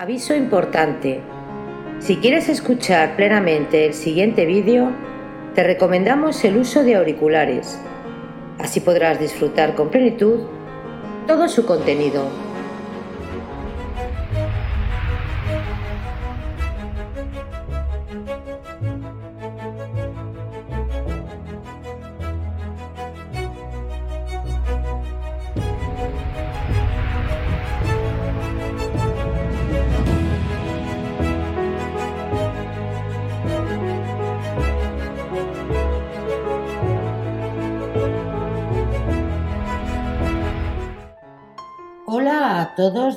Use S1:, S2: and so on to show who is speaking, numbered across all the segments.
S1: Aviso importante. Si quieres escuchar plenamente el siguiente vídeo, te recomendamos el uso de auriculares. Así podrás disfrutar con plenitud todo su contenido.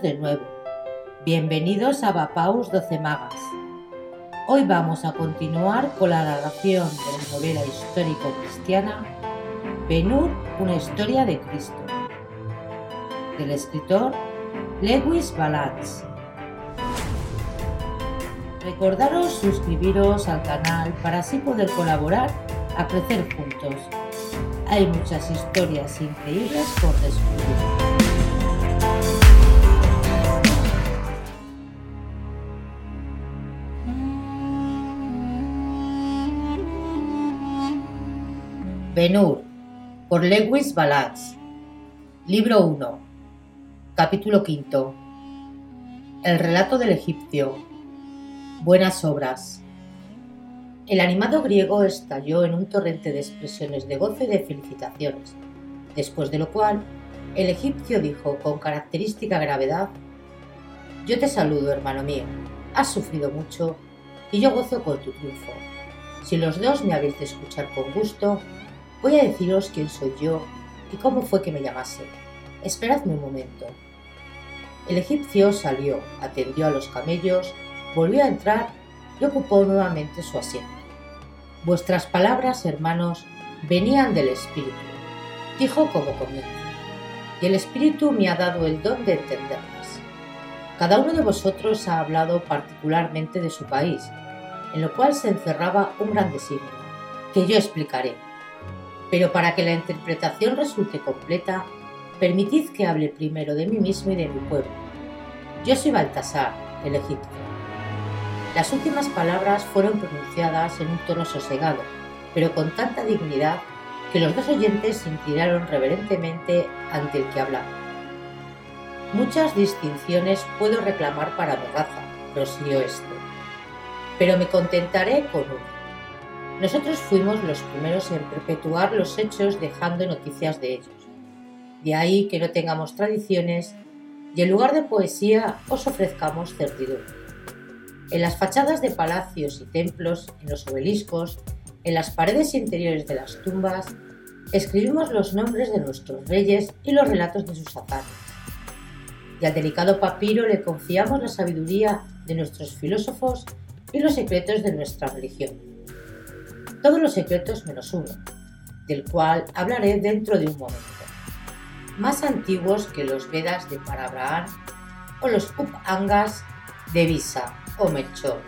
S1: De nuevo. Bienvenidos a Bapaus 12 Magas. Hoy vamos a continuar con la narración de la novela histórico-cristiana Benur, una historia de Cristo, del escritor Lewis Balance. Recordaros suscribiros al canal para así poder colaborar a crecer juntos. Hay muchas historias increíbles por descubrir. Benur, por Lewis Balance. Libro 1. Capítulo 5. El relato del egipcio. Buenas obras. El animado griego estalló en un torrente de expresiones de gozo y de felicitaciones, después de lo cual el egipcio dijo con característica gravedad Yo te saludo, hermano mío. Has sufrido mucho y yo gozo con tu triunfo. Si los dos me habéis de escuchar con gusto, Voy a deciros quién soy yo y cómo fue que me llamase. Esperadme un momento. El egipcio salió, atendió a los camellos, volvió a entrar y ocupó nuevamente su asiento. Vuestras palabras, hermanos, venían del Espíritu, dijo como comienzo, y el Espíritu me ha dado el don de entenderlas. Cada uno de vosotros ha hablado particularmente de su país, en lo cual se encerraba un gran designio, que yo explicaré pero para que la interpretación resulte completa, permitid que hable primero de mí mismo y de mi pueblo. Yo soy Baltasar, el egipcio. Las últimas palabras fueron pronunciadas en un tono sosegado, pero con tanta dignidad que los dos oyentes se inclinaron reverentemente ante el que hablaba. Muchas distinciones puedo reclamar para mi raza, prosiguió este, pero me contentaré con una. Nosotros fuimos los primeros en perpetuar los hechos dejando noticias de ellos. De ahí que no tengamos tradiciones y en lugar de poesía os ofrezcamos certidumbre. En las fachadas de palacios y templos, en los obeliscos, en las paredes interiores de las tumbas, escribimos los nombres de nuestros reyes y los relatos de sus hazañas. Y al delicado papiro le confiamos la sabiduría de nuestros filósofos y los secretos de nuestra religión todos los secretos menos uno, del cual hablaré dentro de un momento. Más antiguos que los Vedas de Parabraham o los Up-Angas de Visa o Melchor,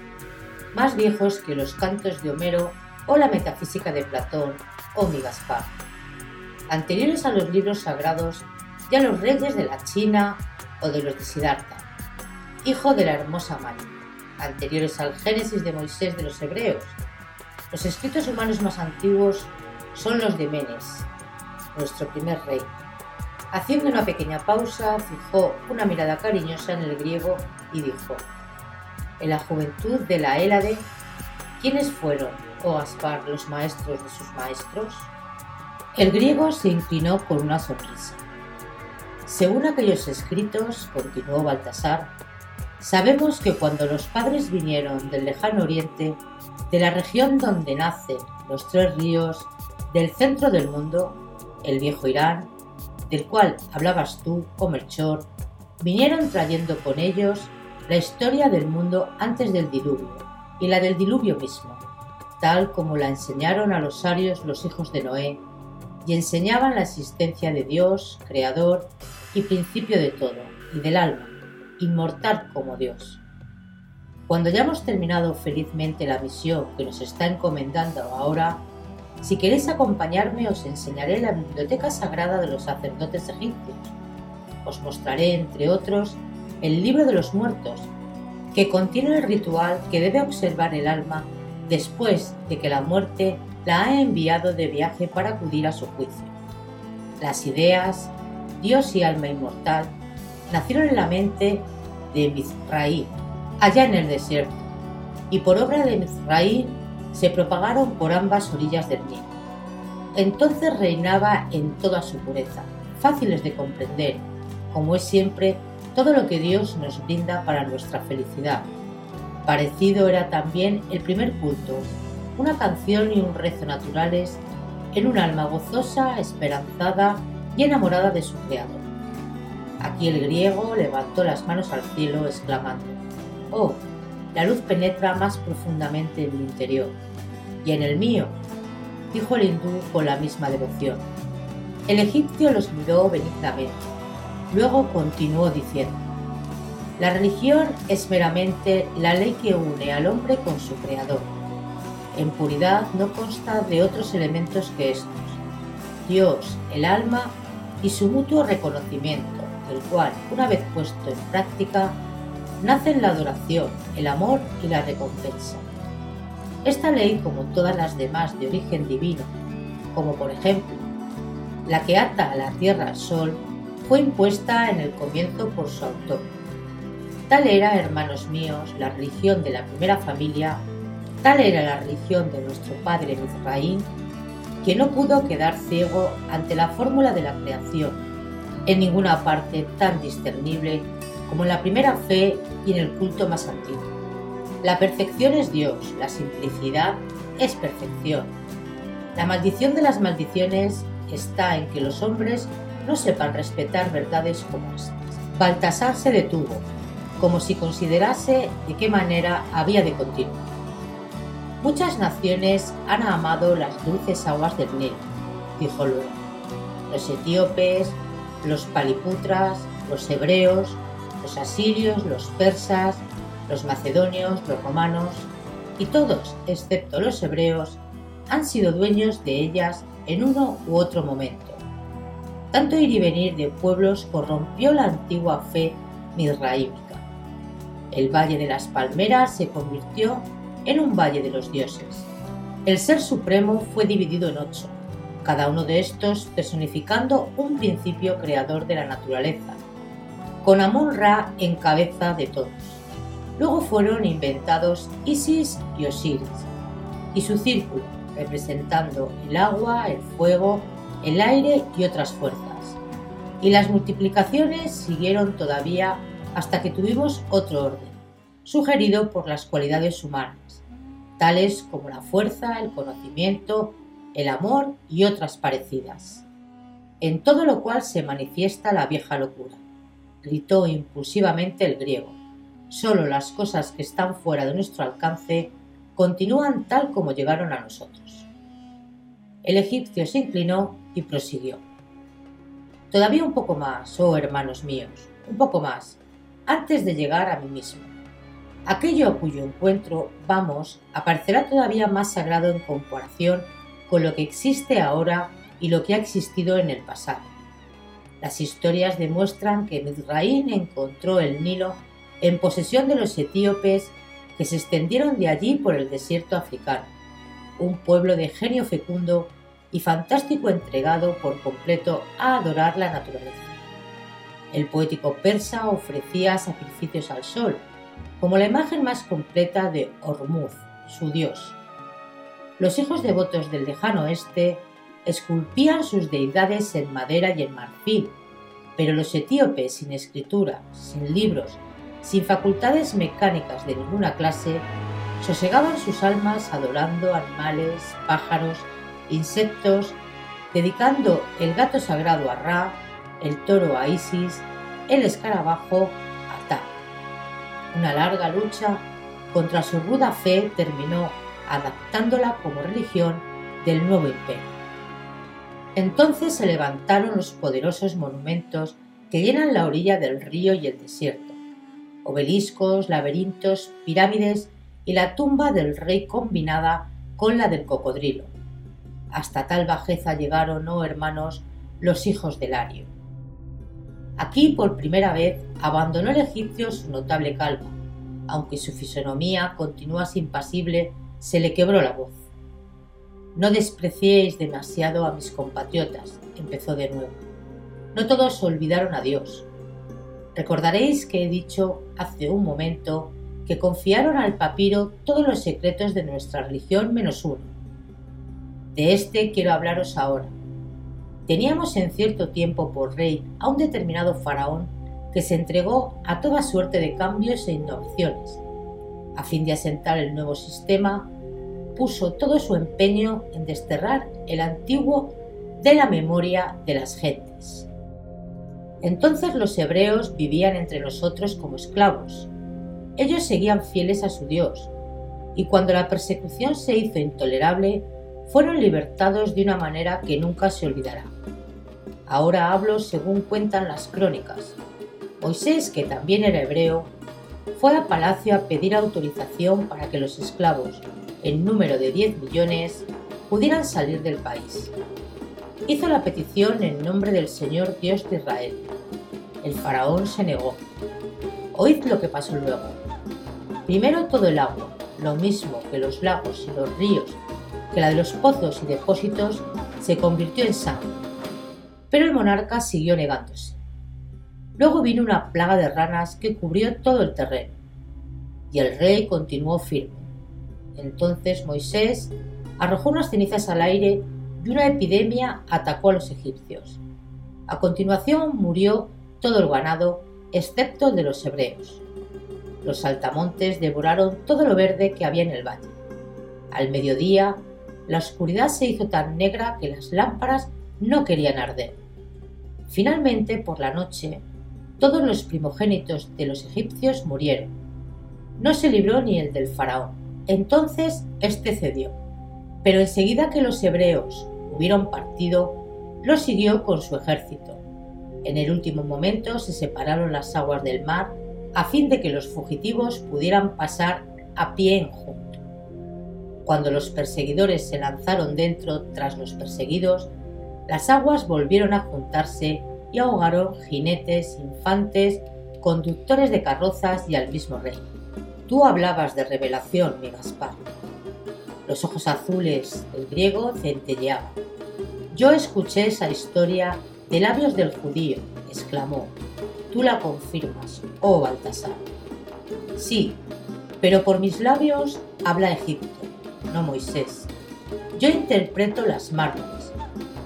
S1: más viejos que los cantos de Homero o la metafísica de Platón o Migaspar, anteriores a los libros sagrados y a los reyes de la China o de los de Siddhartha, hijo de la hermosa Mari, anteriores al Génesis de Moisés de los hebreos los escritos humanos más antiguos son los de Menes, nuestro primer rey. Haciendo una pequeña pausa, fijó una mirada cariñosa en el griego y dijo, en la juventud de la Hélade, ¿quiénes fueron, oh Aspar, los maestros de sus maestros? El griego se inclinó con una sonrisa. Según aquellos escritos, continuó Baltasar, sabemos que cuando los padres vinieron del lejano oriente, de la región donde nacen los tres ríos del centro del mundo, el viejo Irán, del cual hablabas tú, oh Melchor, vinieron trayendo con ellos la historia del mundo antes del diluvio y la del diluvio mismo, tal como la enseñaron a los sarios los hijos de Noé, y enseñaban la existencia de Dios, creador y principio de todo, y del alma, inmortal como Dios. Cuando hayamos terminado felizmente la misión que nos está encomendando ahora, si queréis acompañarme os enseñaré la biblioteca sagrada de los sacerdotes egipcios. Os mostraré, entre otros, el libro de los muertos que contiene el ritual que debe observar el alma después de que la muerte la ha enviado de viaje para acudir a su juicio. Las ideas, Dios y alma inmortal, nacieron en la mente de Mizraí, allá en el desierto, y por obra de Mizraí se propagaron por ambas orillas del Nilo. Entonces reinaba en toda su pureza, fáciles de comprender, como es siempre todo lo que Dios nos brinda para nuestra felicidad. Parecido era también el primer culto, una canción y un rezo naturales en un alma gozosa, esperanzada y enamorada de su Creador. Aquí el griego levantó las manos al cielo exclamando, Oh, la luz penetra más profundamente en mi interior, y en el mío, dijo el hindú con la misma devoción. El egipcio los miró benignamente. Luego continuó diciendo, La religión es meramente la ley que une al hombre con su creador en puridad no consta de otros elementos que estos, Dios, el alma y su mutuo reconocimiento, del cual, una vez puesto en práctica, nacen la adoración, el amor y la recompensa. Esta ley, como todas las demás de origen divino, como por ejemplo la que ata a la tierra al sol, fue impuesta en el comienzo por su autor. Tal era, hermanos míos, la religión de la primera familia Tal era la religión de nuestro padre Mizraín que no pudo quedar ciego ante la fórmula de la creación, en ninguna parte tan discernible como en la primera fe y en el culto más antiguo. La perfección es Dios, la simplicidad es perfección. La maldición de las maldiciones está en que los hombres no sepan respetar verdades como estas. Baltasar se detuvo, como si considerase de qué manera había de continuar. Muchas naciones han amado las dulces aguas del Nilo, dijo luego. Los etíopes, los paliputras, los hebreos, los asirios, los persas, los macedonios, los romanos, y todos, excepto los hebreos, han sido dueños de ellas en uno u otro momento. Tanto ir y venir de pueblos corrompió la antigua fe misraímica. El Valle de las Palmeras se convirtió en un valle de los dioses. El Ser Supremo fue dividido en ocho, cada uno de estos personificando un principio creador de la naturaleza, con Amon-Ra en cabeza de todos. Luego fueron inventados Isis y Osiris, y su círculo, representando el agua, el fuego, el aire y otras fuerzas. Y las multiplicaciones siguieron todavía hasta que tuvimos otro orden sugerido por las cualidades humanas, tales como la fuerza, el conocimiento, el amor y otras parecidas. En todo lo cual se manifiesta la vieja locura, gritó impulsivamente el griego. Solo las cosas que están fuera de nuestro alcance continúan tal como llegaron a nosotros. El egipcio se inclinó y prosiguió. Todavía un poco más, oh hermanos míos, un poco más, antes de llegar a mí mismo Aquello a cuyo encuentro vamos aparecerá todavía más sagrado en comparación con lo que existe ahora y lo que ha existido en el pasado. Las historias demuestran que Mizraín encontró el Nilo en posesión de los etíopes que se extendieron de allí por el desierto africano, un pueblo de genio fecundo y fantástico entregado por completo a adorar la naturaleza. El poético persa ofrecía sacrificios al sol, como la imagen más completa de Ormuz, su dios. Los hijos devotos del lejano oeste esculpían sus deidades en madera y en marfil, pero los etíopes sin escritura, sin libros, sin facultades mecánicas de ninguna clase, sosegaban sus almas adorando animales, pájaros, insectos, dedicando el gato sagrado a Ra, el toro a Isis, el escarabajo una larga lucha contra su ruda fe terminó adaptándola como religión del nuevo imperio. Entonces se levantaron los poderosos monumentos que llenan la orilla del río y el desierto, obeliscos, laberintos, pirámides y la tumba del rey combinada con la del cocodrilo. Hasta tal bajeza llegaron, oh hermanos, los hijos del Ario. Aquí por primera vez abandonó el egipcio su notable calma, aunque su fisonomía continuase impasible, se le quebró la voz. No despreciéis demasiado a mis compatriotas, empezó de nuevo. No todos olvidaron a Dios. Recordaréis que he dicho hace un momento que confiaron al papiro todos los secretos de nuestra religión menos uno. De este quiero hablaros ahora. Teníamos en cierto tiempo por rey a un determinado faraón que se entregó a toda suerte de cambios e innovaciones. A fin de asentar el nuevo sistema, puso todo su empeño en desterrar el antiguo de la memoria de las gentes. Entonces los hebreos vivían entre nosotros como esclavos. Ellos seguían fieles a su Dios, y cuando la persecución se hizo intolerable, fueron libertados de una manera que nunca se olvidará. Ahora hablo según cuentan las crónicas. Moisés, que también era hebreo, fue a palacio a pedir autorización para que los esclavos, en número de 10 millones, pudieran salir del país. Hizo la petición en nombre del Señor Dios de Israel. El faraón se negó. Oíd lo que pasó luego. Primero todo el agua, lo mismo que los lagos y los ríos, que la de los pozos y depósitos, se convirtió en sangre. Pero el monarca siguió negándose. Luego vino una plaga de ranas que cubrió todo el terreno. Y el rey continuó firme. Entonces Moisés arrojó unas cenizas al aire y una epidemia atacó a los egipcios. A continuación murió todo el ganado, excepto el de los hebreos. Los saltamontes devoraron todo lo verde que había en el valle. Al mediodía, la oscuridad se hizo tan negra que las lámparas no querían arder. Finalmente, por la noche, todos los primogénitos de los egipcios murieron. No se libró ni el del faraón. Entonces éste cedió. Pero enseguida que los hebreos hubieron partido, lo siguió con su ejército. En el último momento se separaron las aguas del mar a fin de que los fugitivos pudieran pasar a pie en junto. Cuando los perseguidores se lanzaron dentro tras los perseguidos, las aguas volvieron a juntarse y ahogaron jinetes, infantes, conductores de carrozas y al mismo rey. Tú hablabas de revelación, mi Gaspar. Los ojos azules del griego centelleaban. Yo escuché esa historia de labios del judío, exclamó. Tú la confirmas, oh Baltasar. Sí, pero por mis labios habla Egipto, no Moisés. Yo interpreto las mármoles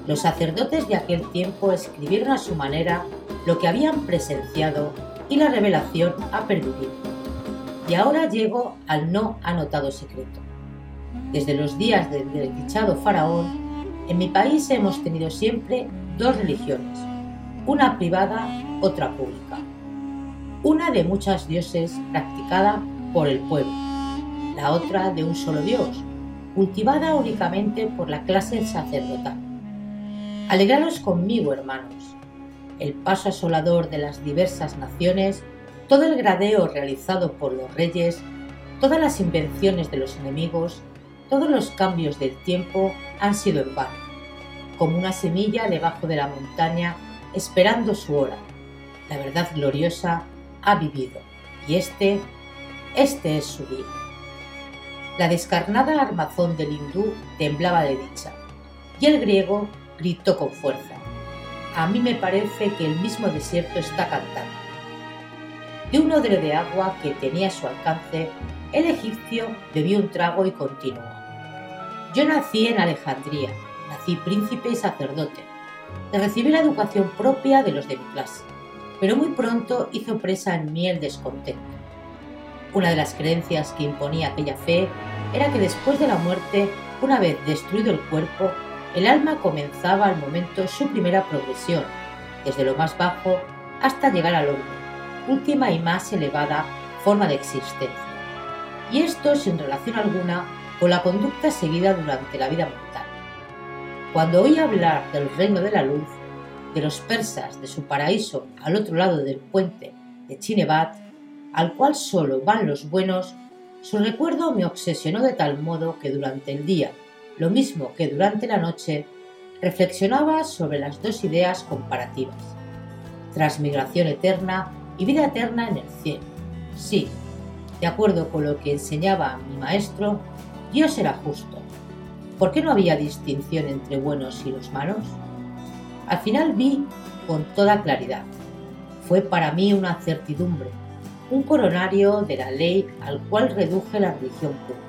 S1: los sacerdotes de aquel tiempo escribieron a su manera lo que habían presenciado y la revelación ha pervivido. Y ahora llego al no anotado secreto. Desde los días del desdichado faraón, en mi país hemos tenido siempre dos religiones, una privada, otra pública. Una de muchos dioses practicada por el pueblo, la otra de un solo dios, cultivada únicamente por la clase sacerdotal. Alegraros conmigo, hermanos. El paso asolador de las diversas naciones, todo el gradeo realizado por los reyes, todas las invenciones de los enemigos, todos los cambios del tiempo han sido en vano, como una semilla debajo de la montaña esperando su hora. La verdad gloriosa ha vivido y este, este es su día. La descarnada armazón del hindú temblaba de dicha y el griego gritó con fuerza. A mí me parece que el mismo desierto está cantando. De un odre de agua que tenía a su alcance, el egipcio bebió un trago y continuó. Yo nací en Alejandría, nací príncipe y sacerdote. Recibí la educación propia de los de mi clase, pero muy pronto hizo presa en mí el descontento. Una de las creencias que imponía aquella fe era que después de la muerte, una vez destruido el cuerpo, el alma comenzaba al momento su primera progresión, desde lo más bajo hasta llegar al hombre, última y más elevada forma de existencia. Y esto sin relación alguna con la conducta seguida durante la vida mortal. Cuando oí hablar del reino de la luz, de los persas, de su paraíso al otro lado del puente de Chinebat, al cual solo van los buenos, su recuerdo me obsesionó de tal modo que durante el día lo mismo que durante la noche, reflexionaba sobre las dos ideas comparativas, transmigración eterna y vida eterna en el cielo. Sí, de acuerdo con lo que enseñaba mi maestro, Dios era justo. ¿Por qué no había distinción entre buenos y los malos? Al final vi con toda claridad. Fue para mí una certidumbre, un coronario de la ley al cual reduje la religión pura,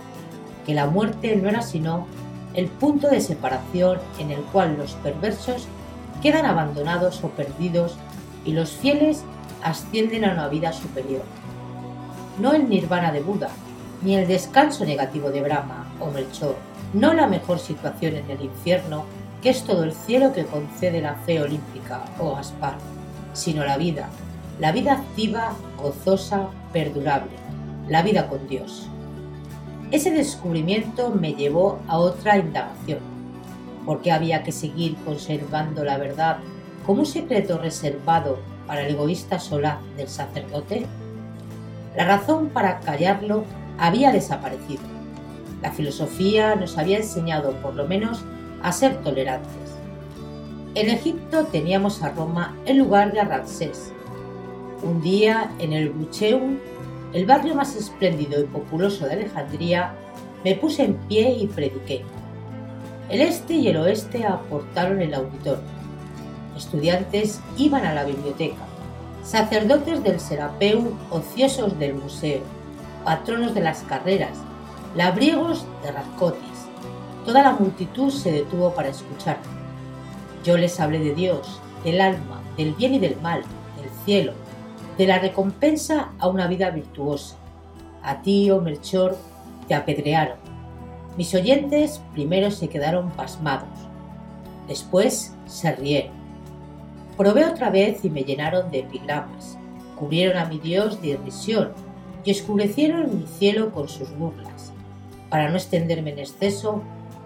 S1: que la muerte no era sino el punto de separación en el cual los perversos quedan abandonados o perdidos y los fieles ascienden a una vida superior. No el nirvana de Buda, ni el descanso negativo de Brahma o Melchor, no la mejor situación en el infierno, que es todo el cielo que concede la fe olímpica o Aspar, sino la vida, la vida activa, gozosa, perdurable, la vida con Dios. Ese descubrimiento me llevó a otra indagación. ¿Por qué había que seguir conservando la verdad como un secreto reservado para el egoísta solar del sacerdote? La razón para callarlo había desaparecido. La filosofía nos había enseñado, por lo menos, a ser tolerantes. En Egipto teníamos a Roma en lugar de a Ramsés. Un día, en el Bucheum, el barrio más espléndido y populoso de Alejandría, me puse en pie y prediqué. El este y el oeste aportaron el auditorio. Estudiantes iban a la biblioteca. Sacerdotes del Serapeu, ociosos del museo, patronos de las carreras, labriegos de Rascotis. Toda la multitud se detuvo para escuchar. Yo les hablé de Dios, del alma, del bien y del mal, del cielo, de la recompensa a una vida virtuosa. A ti, oh Melchor, te apedrearon. Mis oyentes primero se quedaron pasmados, después se rieron. Probé otra vez y me llenaron de epigramas, cubrieron a mi Dios de irrisión y oscurecieron mi cielo con sus burlas. Para no extenderme en exceso,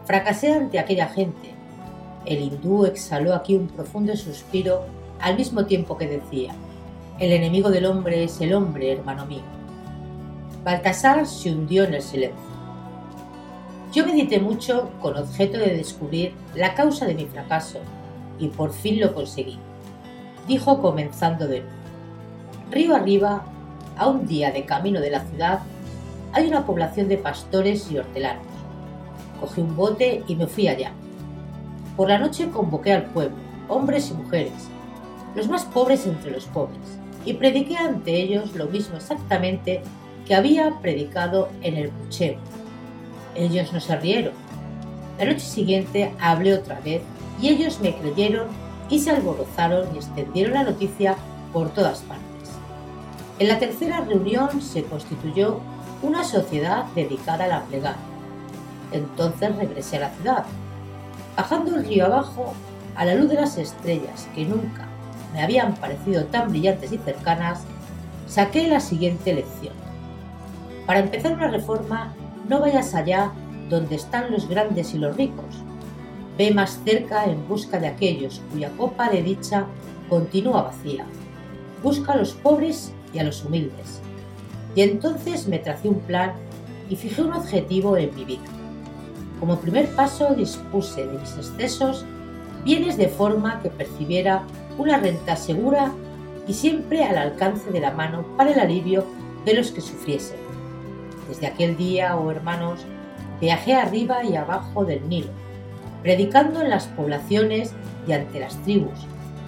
S1: fracasé ante aquella gente. El hindú exhaló aquí un profundo suspiro al mismo tiempo que decía, el enemigo del hombre es el hombre, hermano mío. Baltasar se hundió en el silencio. Yo medité mucho con objeto de descubrir la causa de mi fracaso y por fin lo conseguí. Dijo comenzando de nuevo. Río arriba, a un día de camino de la ciudad, hay una población de pastores y hortelanos. Cogí un bote y me fui allá. Por la noche convoqué al pueblo, hombres y mujeres, los más pobres entre los pobres y prediqué ante ellos lo mismo exactamente que había predicado en el bucheo. Ellos no se rieron. La noche siguiente hablé otra vez y ellos me creyeron y se alborozaron y extendieron la noticia por todas partes. En la tercera reunión se constituyó una sociedad dedicada a la plegaria. Entonces regresé a la ciudad. Bajando el río abajo, a la luz de las estrellas que nunca me habían parecido tan brillantes y cercanas, saqué la siguiente lección. Para empezar una reforma, no vayas allá donde están los grandes y los ricos. Ve más cerca en busca de aquellos cuya copa de dicha continúa vacía. Busca a los pobres y a los humildes. Y entonces me tracé un plan y fijé un objetivo en mi vida. Como primer paso dispuse de mis excesos bienes de forma que percibiera una renta segura y siempre al alcance de la mano para el alivio de los que sufriesen. Desde aquel día, oh hermanos, viajé arriba y abajo del Nilo, predicando en las poblaciones y ante las tribus,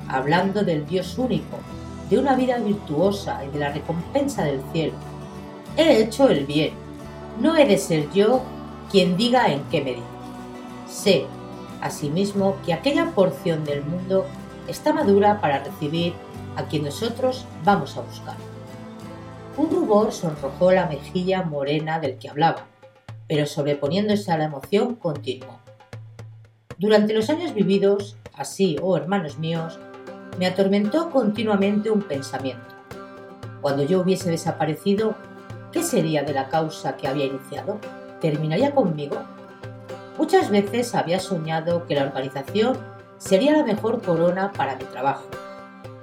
S1: hablando del Dios único, de una vida virtuosa y de la recompensa del cielo. He hecho el bien, no he de ser yo quien diga en qué medida. Sé, asimismo, que aquella porción del mundo está madura para recibir a quien nosotros vamos a buscar. Un rubor sonrojó la mejilla morena del que hablaba, pero sobreponiéndose a la emoción continuó. Durante los años vividos, así, oh hermanos míos, me atormentó continuamente un pensamiento. Cuando yo hubiese desaparecido, ¿qué sería de la causa que había iniciado? ¿Terminaría conmigo? Muchas veces había soñado que la organización sería la mejor corona para mi trabajo.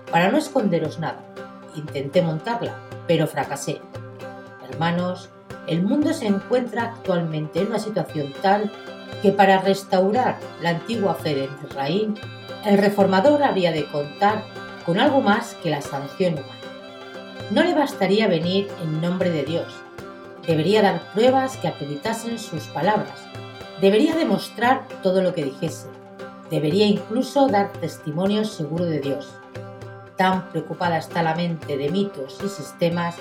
S1: Para no esconderos nada, intenté montarla, pero fracasé. Hermanos, el mundo se encuentra actualmente en una situación tal que para restaurar la antigua fe de Israel, el reformador habría de contar con algo más que la sanción humana. No le bastaría venir en nombre de Dios, Debería dar pruebas que acreditasen sus palabras. Debería demostrar todo lo que dijese. Debería incluso dar testimonio seguro de Dios. Tan preocupada está la mente de mitos y sistemas,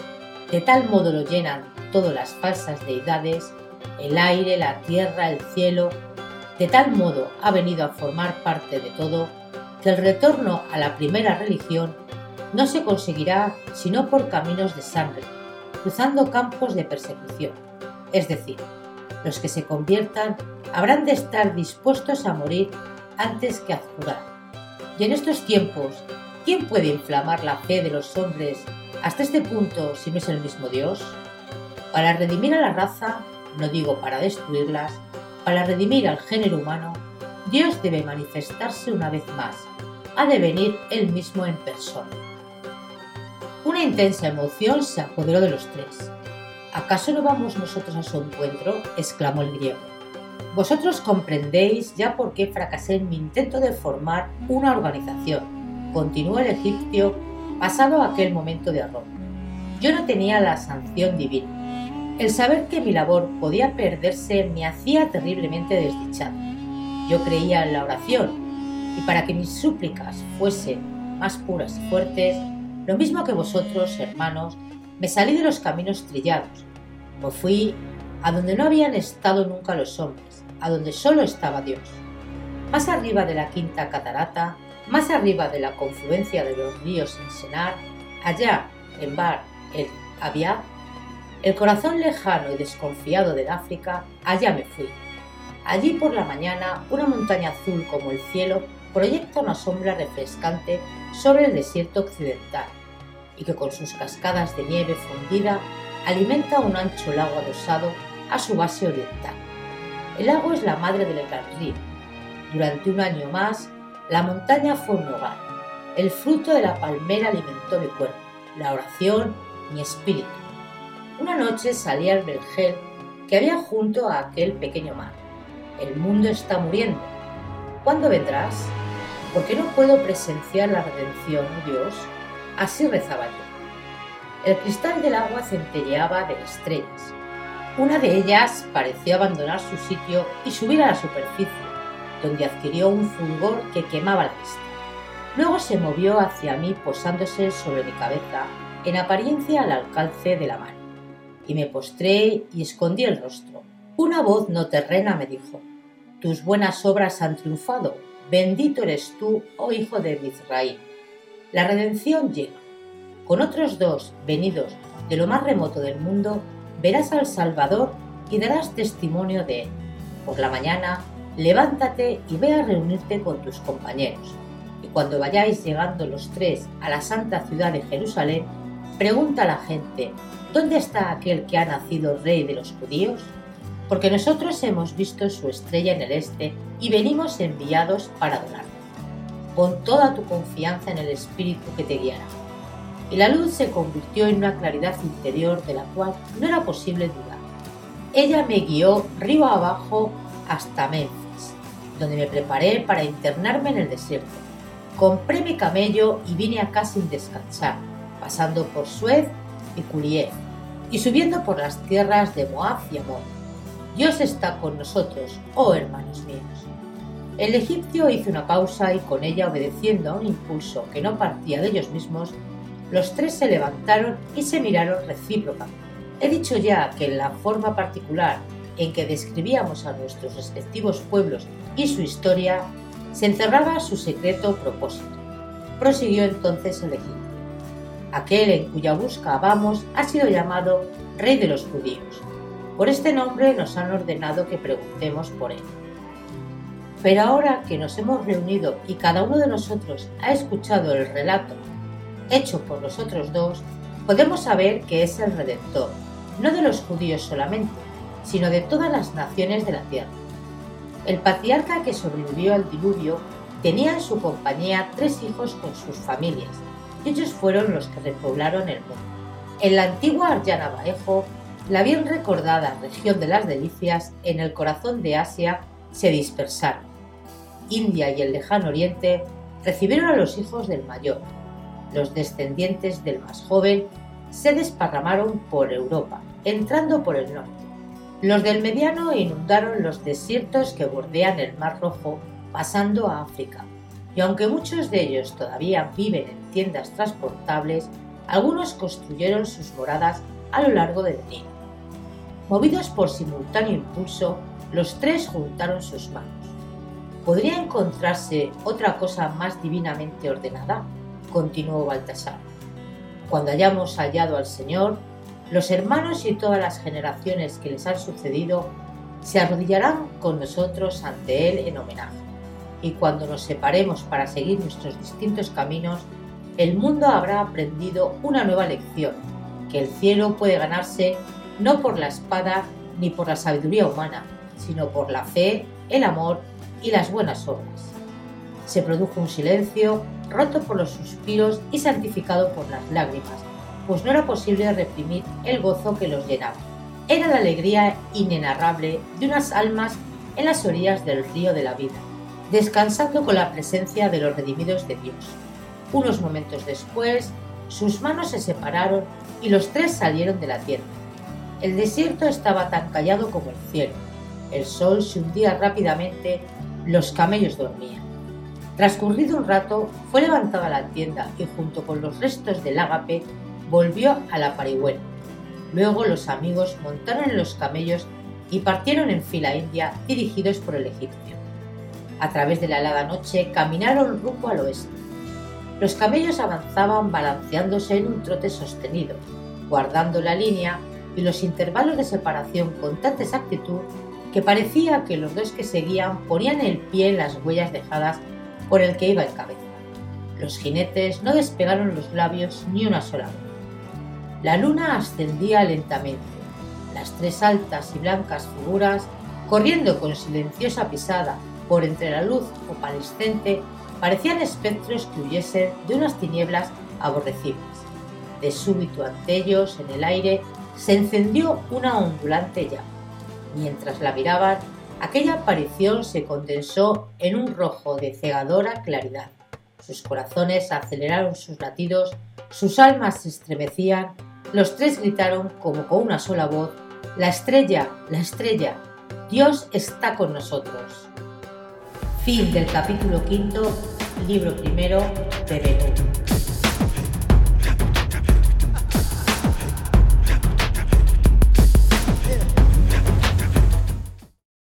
S1: de tal modo lo llenan todas las falsas deidades, el aire, la tierra, el cielo, de tal modo ha venido a formar parte de todo, que el retorno a la primera religión no se conseguirá sino por caminos de sangre, cruzando campos de persecución. Es decir, los que se conviertan habrán de estar dispuestos a morir antes que a jurar. Y en estos tiempos, ¿quién puede inflamar la fe de los hombres hasta este punto si no es el mismo Dios? Para redimir a la raza, no digo para destruirlas, para redimir al género humano, Dios debe manifestarse una vez más, ha de venir Él mismo en persona. Una intensa emoción se apoderó de los tres. ¿Acaso no vamos nosotros a su encuentro? exclamó el griego. Vosotros comprendéis ya por qué fracasé en mi intento de formar una organización, continuó el egipcio pasado aquel momento de error. Yo no tenía la sanción divina. El saber que mi labor podía perderse me hacía terriblemente desdichado. Yo creía en la oración y para que mis súplicas fuesen más puras y fuertes, lo mismo que vosotros, hermanos, me salí de los caminos trillados. Me fui a donde no habían estado nunca los hombres, a donde solo estaba Dios. Más arriba de la quinta catarata, más arriba de la confluencia de los ríos en Senar, allá, en Bar el Abiad, el corazón lejano y desconfiado del África, allá me fui. Allí por la mañana, una montaña azul como el cielo proyecta una sombra refrescante sobre el desierto occidental y que con sus cascadas de nieve fundida alimenta un ancho lago adosado a su base oriental. El lago es la madre del río. Durante un año más, la montaña fue un hogar. El fruto de la palmera alimentó mi cuerpo, la oración mi espíritu. Una noche salí al vergel que había junto a aquel pequeño mar. El mundo está muriendo. ¿Cuándo vendrás? porque no puedo presenciar la redención, Dios? Así rezaba yo. El cristal del agua centelleaba de estrellas. Una de ellas pareció abandonar su sitio y subir a la superficie, donde adquirió un fulgor que quemaba la vista. Luego se movió hacia mí posándose sobre mi cabeza, en apariencia al alcance de la mano, y me postré y escondí el rostro. Una voz no terrena me dijo, Tus buenas obras han triunfado, Bendito eres tú, oh hijo de Israel. La redención llega. Con otros dos venidos de lo más remoto del mundo, verás al Salvador y darás testimonio de él. Por la mañana, levántate y ve a reunirte con tus compañeros. Y cuando vayáis llegando los tres a la santa ciudad de Jerusalén, pregunta a la gente, ¿dónde está aquel que ha nacido rey de los judíos? porque nosotros hemos visto su estrella en el este y venimos enviados para adorarlo. Pon toda tu confianza en el Espíritu que te guiará. Y la luz se convirtió en una claridad interior de la cual no era posible dudar. Ella me guió río abajo hasta Memphis, donde me preparé para internarme en el desierto. Compré mi camello y vine acá sin descansar, pasando por Suez y Culié, y subiendo por las tierras de Moab y Amón Dios está con nosotros, oh hermanos míos. El egipcio hizo una pausa y con ella, obedeciendo a un impulso que no partía de ellos mismos, los tres se levantaron y se miraron recíprocamente. He dicho ya que en la forma particular en que describíamos a nuestros respectivos pueblos y su historia, se encerraba su secreto propósito. Prosiguió entonces el egipcio. Aquel en cuya busca vamos ha sido llamado Rey de los Judíos por este nombre nos han ordenado que preguntemos por él. Pero ahora que nos hemos reunido y cada uno de nosotros ha escuchado el relato hecho por los otros dos, podemos saber que es el Redentor, no de los judíos solamente, sino de todas las naciones de la tierra. El patriarca que sobrevivió al diluvio tenía en su compañía tres hijos con sus familias, ellos fueron los que repoblaron el mundo. En la antigua Aryana Baejo la bien recordada región de las delicias en el corazón de Asia se dispersaron. India y el lejano oriente recibieron a los hijos del mayor, los descendientes del más joven se desparramaron por Europa, entrando por el norte. Los del mediano inundaron los desiertos que bordean el Mar Rojo, pasando a África. Y aunque muchos de ellos todavía viven en tiendas transportables, algunos construyeron sus moradas a lo largo del Nilo. Movidos por simultáneo impulso, los tres juntaron sus manos. ¿Podría encontrarse otra cosa más divinamente ordenada? continuó Baltasar. Cuando hayamos hallado al Señor, los hermanos y todas las generaciones que les han sucedido se arrodillarán con nosotros ante Él en homenaje. Y cuando nos separemos para seguir nuestros distintos caminos, el mundo habrá aprendido una nueva lección, que el cielo puede ganarse no por la espada ni por la sabiduría humana, sino por la fe, el amor y las buenas obras. Se produjo un silencio roto por los suspiros y santificado por las lágrimas, pues no era posible reprimir el gozo que los llenaba. Era la alegría inenarrable de unas almas en las orillas del río de la vida, descansando con la presencia de los redimidos de Dios. Unos momentos después, sus manos se separaron y los tres salieron de la tierra. El desierto estaba tan callado como el cielo. El sol se hundía rápidamente, los camellos dormían. Transcurrido un rato, fue levantada la tienda y junto con los restos del ágape volvió a la parihuela. Luego los amigos montaron en los camellos y partieron en fila india dirigidos por el egipcio. A través de la helada noche caminaron rumbo al oeste. Los camellos avanzaban balanceándose en un trote sostenido, guardando la línea y los intervalos de separación con tanta exactitud que parecía que los dos que seguían ponían el pie en las huellas dejadas por el que iba en cabeza. Los jinetes no despegaron los labios ni una sola vez. La luna ascendía lentamente. Las tres altas y blancas figuras, corriendo con silenciosa pisada por entre la luz opalescente, parecían espectros que huyesen de unas tinieblas aborrecibles. De súbito ante ellos, en el aire, se encendió una ondulante llama. Mientras la miraban, aquella aparición se condensó en un rojo de cegadora claridad. Sus corazones aceleraron sus latidos, sus almas se estremecían los tres gritaron como con una sola voz, La estrella, la estrella, Dios está con nosotros. Fin del capítulo quinto, libro primero de Benú.